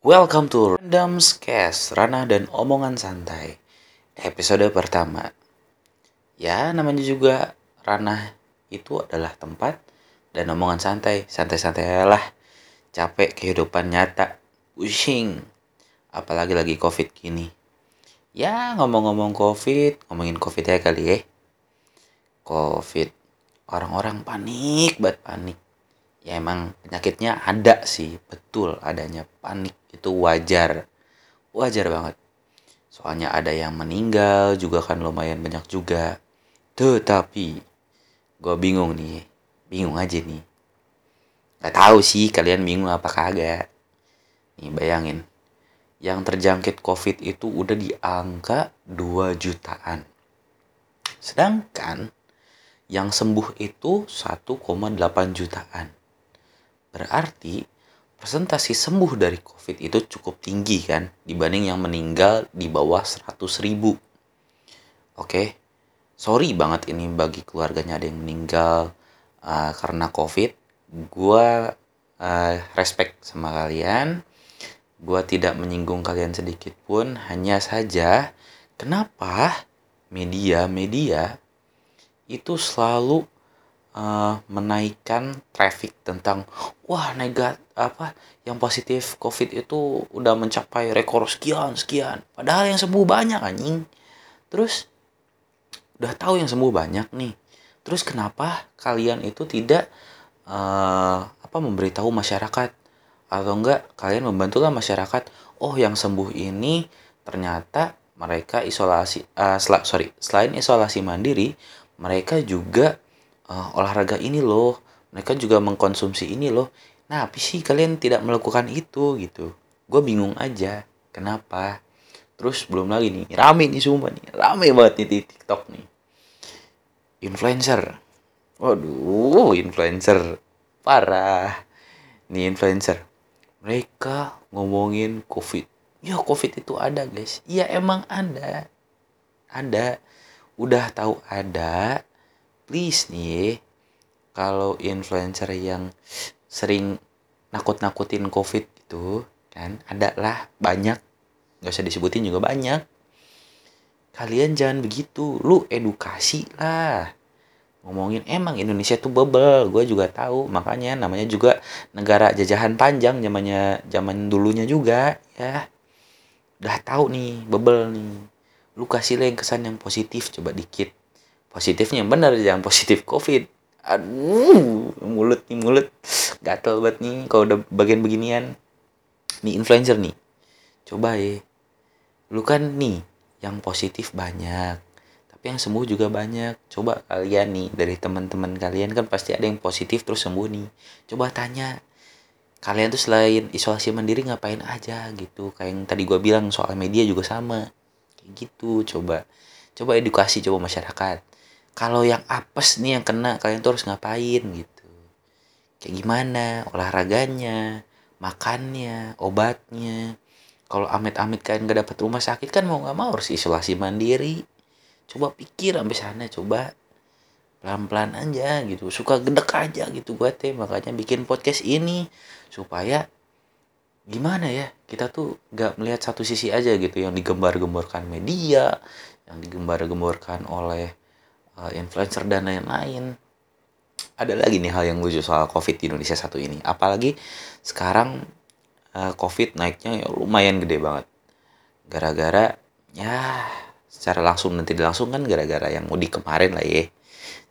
Welcome to Random Cast, Ranah dan Omongan Santai Episode pertama. Ya, namanya juga Ranah itu adalah tempat dan omongan santai Santai-santai lah. Capek kehidupan nyata Pusing Apalagi lagi covid gini. Ya, ngomong-ngomong covid Ngomongin covid ya kali ya. Covid Orang-orang panik banget panik ya emang penyakitnya ada sih betul adanya panik itu wajar. Wajar banget. Soalnya ada yang meninggal juga kan lumayan banyak juga. Tetapi gue bingung nih bingung aja nih. Nggak tahu sih kalian bingung apa kagak. Nih bayangin. Yang terjangkit covid itu udah di angka 2 jutaan. Sedangkan yang sembuh itu 1,8 jutaan Berarti presentasi sembuh dari COVID itu cukup tinggi kan dibanding yang meninggal di bawah 100 ribu. Oke, sorry banget ini bagi keluarganya ada yang meninggal uh, karena COVID. Gua uh, respect sama kalian. Gua tidak menyinggung kalian sedikit pun. Hanya saja, kenapa media-media itu selalu uh, menaikkan traffic tentang wah negat apa yang positif covid itu udah mencapai rekor sekian sekian. Padahal yang sembuh banyak anjing. Terus udah tahu yang sembuh banyak nih. Terus kenapa kalian itu tidak uh, apa memberitahu masyarakat? Atau enggak kalian membantulah masyarakat oh yang sembuh ini ternyata mereka isolasi uh, sorry selain isolasi mandiri mereka juga uh, olahraga ini loh. Mereka juga mengkonsumsi ini loh. Nah apa sih kalian tidak melakukan itu gitu? Gue bingung aja. Kenapa? Terus belum lagi nih rame nih semua nih. Rame banget nih di tiktok nih. Influencer. Waduh influencer. Parah. Nih influencer. Mereka ngomongin covid. Ya covid itu ada guys. Iya emang ada. Ada. Udah tahu ada please nih kalau influencer yang sering nakut-nakutin covid gitu kan ada lah banyak nggak usah disebutin juga banyak. Kalian jangan begitu lu edukasi lah. Ngomongin emang Indonesia tuh bebel. Gue juga tahu makanya namanya juga negara jajahan panjang zamannya zaman dulunya juga ya. Udah tahu nih bebel nih. Lu kasih lah yang kesan yang positif coba dikit positifnya benar jangan positif covid. Aduh mulut nih mulut. Gatel banget nih kalau udah bagian beginian. Nih influencer nih. Coba ya. Lu kan nih yang positif banyak tapi yang sembuh juga banyak. Coba kalian nih dari teman-teman kalian kan pasti ada yang positif terus sembuh nih. Coba tanya kalian tuh selain isolasi mandiri ngapain aja gitu? Kayak yang tadi gue bilang soal media juga sama. Kayak gitu coba. Coba edukasi coba masyarakat kalau yang apes nih yang kena kalian tuh harus ngapain gitu? Kayak gimana? Olahraganya makannya obatnya. Kalau amit-amit kalian gak dapat rumah sakit kan mau nggak mau harus isolasi mandiri. Coba pikir sampai sana coba pelan-pelan aja gitu. Suka gedek aja gitu gue teh makanya bikin podcast ini supaya gimana ya kita tuh gak melihat satu sisi aja gitu. Yang digembar-gemborkan media yang digembar-gemborkan oleh influencer dan lain-lain. Ada lagi nih hal yang lucu soal covid di Indonesia satu ini. Apalagi sekarang uh, covid naiknya ya lumayan gede banget. Gara-gara ya secara langsung dan tidak langsung kan gara-gara yang mudik kemarin lah ya.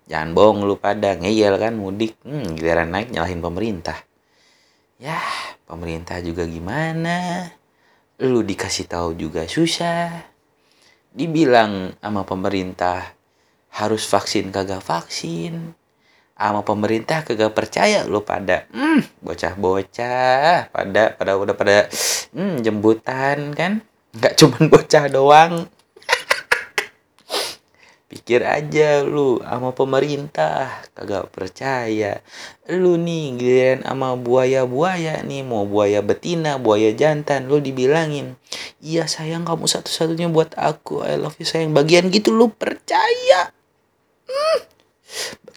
Jangan bohong lu pada ngeyel kan mudik. Hmm, giliran naik nyalahin pemerintah. Ya pemerintah juga gimana? Lu dikasih tahu juga susah. Dibilang sama pemerintah harus vaksin kagak vaksin. Sama pemerintah kagak percaya lo pada. Hmm, bocah-bocah pada pada udah pada hmm, jembutan kan? Nggak cuman bocah doang. Pikir aja lu sama pemerintah kagak percaya. Lu nih giliran sama buaya-buaya nih mau buaya betina buaya jantan lu dibilangin iya sayang kamu satu-satunya buat aku I love you sayang. Bagian gitu lu percaya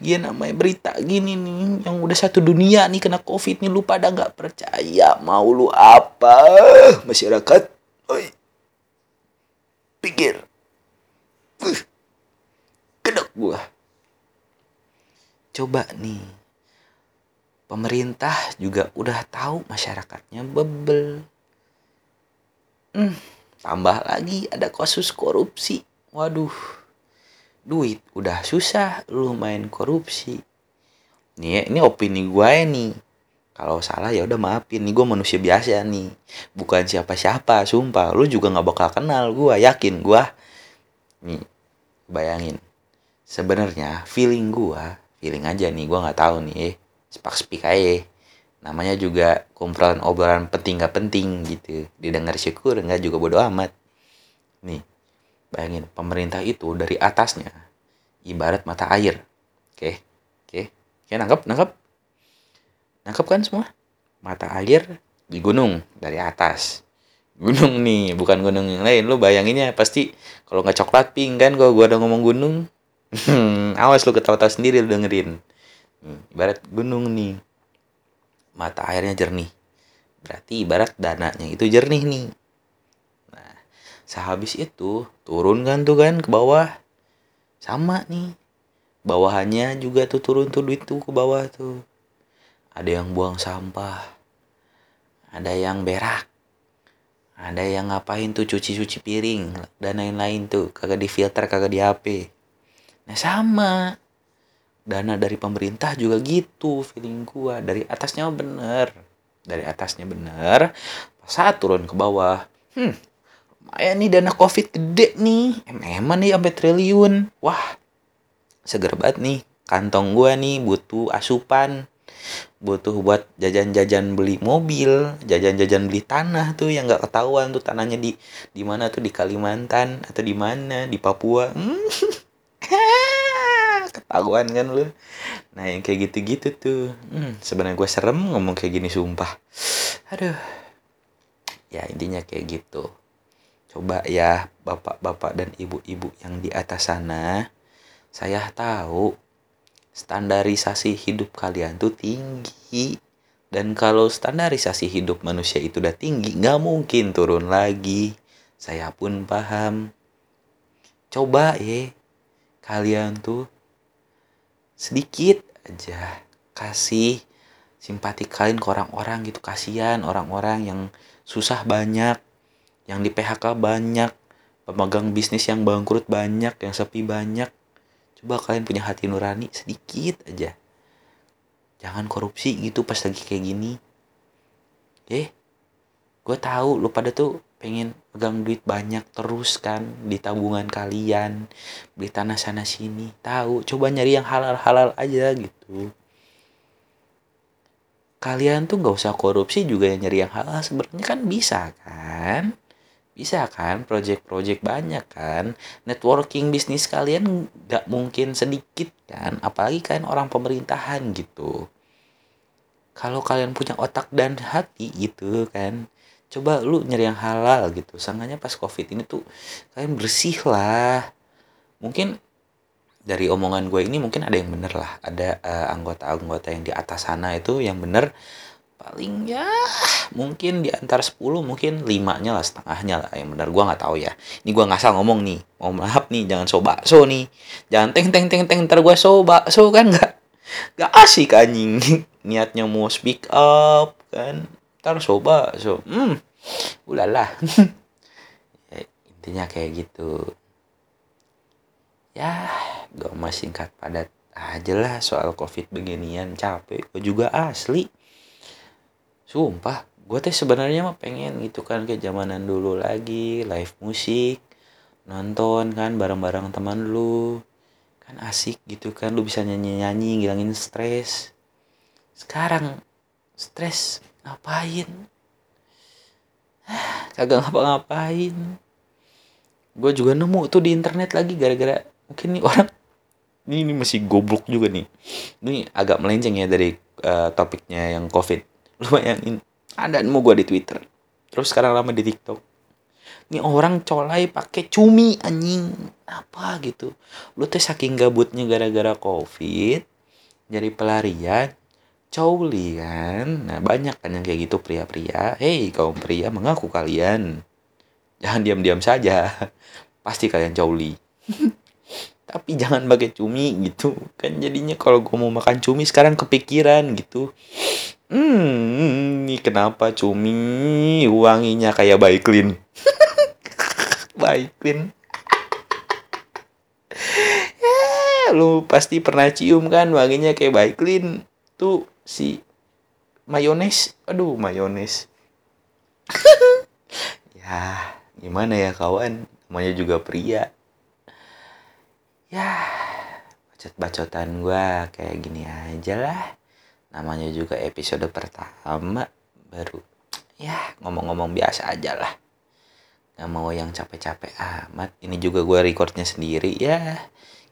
bagian namanya berita gini nih yang udah satu dunia nih kena covid nih lu pada nggak percaya mau lu apa? Masyarakat Oi. pikir. Uh. kedok gua. Coba nih. Pemerintah juga udah tahu masyarakatnya bebel. Hmm, tambah lagi ada kasus korupsi. Waduh duit. Udah susah lu main korupsi. Nih ini opini gue nih. Kalau salah ya udah maafin. Nih gue manusia biasa nih. Bukan siapa-siapa sumpah. Lu juga nggak bakal kenal gue yakin gue nih bayangin. Sebenarnya feeling gue feeling aja nih gue nggak tahu nih eh. Sepak speak aja namanya juga kumpulan obrolan penting gak penting gitu. Didengar syukur nggak juga bodo amat. Nih Bayangin, pemerintah itu dari atasnya ibarat mata air. Oke, oke, oke, nangkep, nangkep, nangkep kan semua? Mata air di gunung dari atas. Gunung nih, bukan gunung yang lain. Lu bayanginnya pasti kalau nggak coklat pink kan kalau gua udah ngomong gunung. Awas lu ketawa-tawa sendiri lu dengerin. ibarat gunung nih. Mata airnya jernih. Berarti ibarat dananya itu jernih nih sehabis itu turun kan tuh kan ke bawah. Sama nih. Bawahannya juga tuh turun tuh duit tuh ke bawah tuh. Ada yang buang sampah. Ada yang berak. Ada yang ngapain tuh cuci-cuci piring dan lain-lain tuh. Kagak di filter kagak di HP nah sama. Dana dari pemerintah juga gitu feeling gua. Dari atasnya bener. Dari atasnya bener. Saat turun ke bawah hmm lumayan nih dana covid gede nih. Emang nih sampai triliun. Wah seger banget nih. Kantong gua nih butuh asupan. Butuh buat jajan-jajan beli mobil jajan-jajan beli tanah tuh yang nggak ketahuan tuh tanahnya di di mana tuh di Kalimantan atau di mana di Papua. Hmm. ketahuan kan lu? Nah yang kayak gitu-gitu tuh. Hmm, sebenarnya gue serem ngomong kayak gini sumpah. Aduh. Ya intinya kayak gitu Coba ya bapak-bapak dan ibu-ibu yang di atas sana, saya tahu standarisasi hidup kalian tuh tinggi. Dan kalau standarisasi hidup manusia itu udah tinggi, nggak mungkin turun lagi. Saya pun paham. Coba ya, kalian tuh sedikit aja kasih simpati kalian ke orang-orang gitu. Kasihan orang-orang yang susah banyak yang di PHK banyak pemegang bisnis yang bangkrut banyak yang sepi banyak. Coba kalian punya hati nurani sedikit aja. Jangan korupsi gitu pas lagi kayak gini. Eh gue tahu lu pada tuh pengen pegang duit banyak terus kan di tabungan kalian beli tanah sana sini. Tahu coba nyari yang halal halal aja gitu. Kalian tuh nggak usah korupsi juga yang nyari yang halal. Sebenarnya kan bisa kan bisa kan project-project banyak kan. Networking bisnis kalian nggak mungkin sedikit kan. Apalagi kalian orang pemerintahan gitu. Kalau kalian punya otak dan hati gitu kan coba lu nyari yang halal gitu. Sanganya pas covid ini tuh kalian bersih lah. Mungkin dari omongan gue ini mungkin ada yang bener lah. Ada uh, anggota-anggota yang di atas sana itu yang bener paling ya mungkin di antara 10 mungkin limanya lah setengahnya lah. Yang benar gua nggak tahu ya. Ini gua ngasal ngomong nih. Mau maaf nih jangan so bakso nih. Jangan teng teng teng teng ntar gua so bakso kan nggak nggak asik anjing. Niatnya mau speak up kan. Ntar so hmm ulala ya, intinya kayak gitu. Ya gak mau singkat padat aja lah soal covid beginian. Capek gue juga asli Sumpah, gue teh sebenarnya mah pengen gitu kan ke zamanan dulu lagi, live musik, nonton kan bareng-bareng teman lu. Kan asik gitu kan, lu bisa nyanyi-nyanyi, ngilangin stres. Sekarang stres ngapain? Kagak ngapa-ngapain. Gue juga nemu tuh di internet lagi gara-gara mungkin nih orang ini, ini masih goblok juga nih. Ini agak melenceng ya dari uh, topiknya yang covid lu bayangin. Ada nemu gue di Twitter terus sekarang lama di TikTok. Ini orang colai pakai cumi anjing. Apa gitu? Lu tuh saking gabutnya gara-gara covid jadi pelarian cowli kan nah banyak kan yang kayak gitu pria-pria. Hei kaum pria mengaku kalian. Jangan diam-diam saja. Pasti kalian cowli tapi jangan pakai cumi gitu. Kan jadinya kalau gue mau makan cumi sekarang kepikiran gitu hmm ini kenapa cumi? Wanginya kayak Baiklin. Baiklin. Eh, lu pasti pernah cium kan? Wanginya kayak Baiklin. Tuh si mayones. Aduh mayones. Ya gimana ya kawan? Namanya juga pria. Ya bacot-bacotan gue kayak gini aja lah namanya juga episode pertama baru ya ngomong-ngomong biasa aja lah. Nggak mau yang capek-capek amat. Ini juga gue recordnya sendiri ya.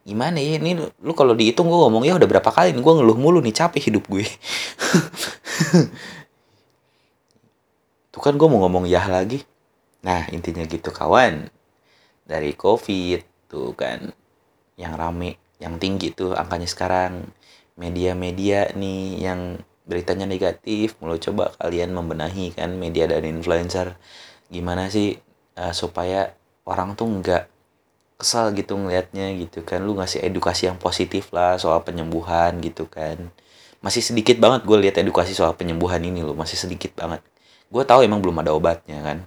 Gimana ya ini lu kalau dihitung gue ngomong ya udah berapa kali nih gue ngeluh mulu nih capek hidup gue. Tuh kan gue mau ngomong ya lagi. Nah intinya gitu kawan. Dari covid tuh kan. Yang rame yang tinggi tuh angkanya sekarang media-media nih yang beritanya negatif mulai coba kalian membenahi kan media dan influencer. Gimana sih uh, supaya orang tuh nggak kesal gitu ngelihatnya gitu kan? Lu ngasih edukasi yang positif lah soal penyembuhan gitu kan. Masih sedikit banget gue lihat edukasi soal penyembuhan ini loh masih sedikit banget. Gue tahu emang belum ada obatnya kan.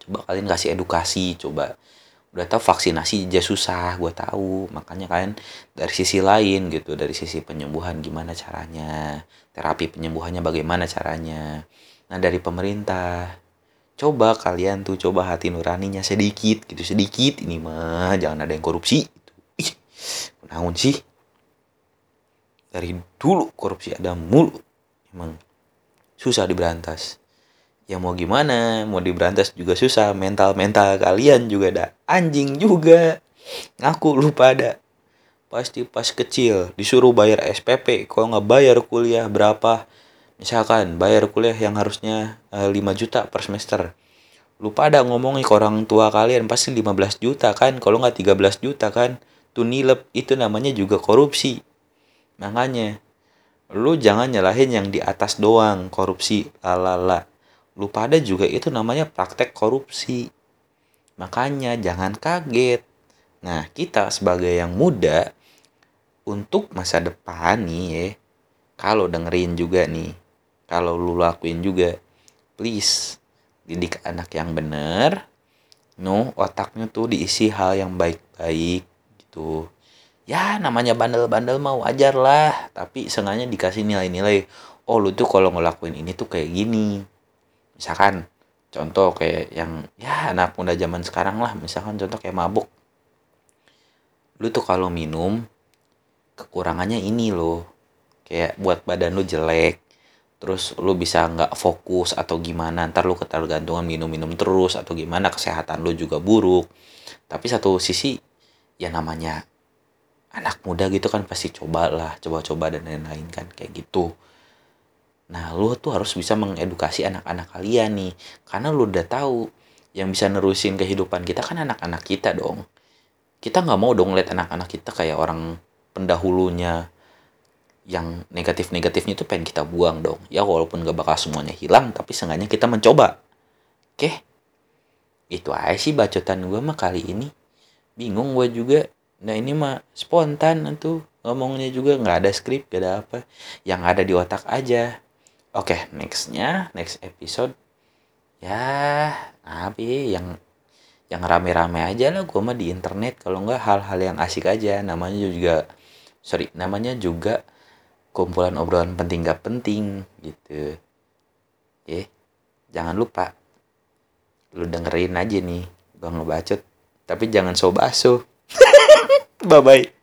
Coba kalian kasih edukasi coba udah tahu vaksinasi aja susah gue tahu makanya kalian dari sisi lain gitu dari sisi penyembuhan gimana caranya terapi penyembuhannya bagaimana caranya. Nah dari pemerintah coba kalian tuh coba hati nuraninya sedikit gitu sedikit ini mah jangan ada yang korupsi gitu. ih sih? Dari dulu korupsi ada mulu. Emang susah diberantas ya mau gimana? Mau diberantas juga susah mental mental kalian juga ada. Anjing juga. Ngaku lupa ada. Pasti pas kecil disuruh bayar SPP kalau nggak bayar kuliah berapa? Misalkan bayar kuliah yang harusnya uh, eh, 5 juta per semester. Lu pada ngomongin ke orang tua kalian pasti 15 juta kan? Kalau nggak 13 juta kan? Tuh nilep itu namanya juga korupsi. Makanya lu jangan nyalahin yang di atas doang korupsi lalala lu pada juga itu namanya praktek korupsi. Makanya jangan kaget. Nah kita sebagai yang muda untuk masa depan nih ya kalau dengerin juga nih kalau lu lakuin juga please didik anak yang bener no otaknya tuh diisi hal yang baik-baik gitu. Ya namanya bandel-bandel mau ajar lah tapi sengaja dikasih nilai-nilai oh lu tuh kalau ngelakuin ini tuh kayak gini misalkan contoh kayak yang ya anak muda zaman sekarang lah misalkan contoh kayak mabuk. Lu tuh kalau minum kekurangannya ini loh. Kayak buat badan lu jelek terus lu bisa nggak fokus atau gimana ntar lu ketergantungan minum-minum terus atau gimana kesehatan lu juga buruk. Tapi satu sisi ya namanya anak muda gitu kan pasti coba lah coba-coba dan lain-lain kan kayak gitu nah lu tuh harus bisa mengedukasi anak-anak kalian nih karena lu udah tahu yang bisa nerusin kehidupan kita kan anak-anak kita dong kita nggak mau dong lihat anak-anak kita kayak orang pendahulunya yang negatif-negatifnya itu pengen kita buang dong. Ya walaupun gak bakal semuanya hilang, tapi seenggaknya kita mencoba. Oke? Itu aja sih bacotan gue mah kali ini. Bingung gue juga. Nah ini mah spontan tuh. Ngomongnya juga nggak ada skrip, gak ada apa. Yang ada di otak aja. Oke, nextnya, next episode. Ya, ya, yang yang rame-rame aja lah gue mah di internet. Kalau nggak hal-hal yang asik aja. Namanya juga sorry namanya juga kumpulan obrolan penting gak penting gitu. Oke jangan lupa. Lu dengerin aja nih gua ngebacot. Tapi jangan so baso bye bye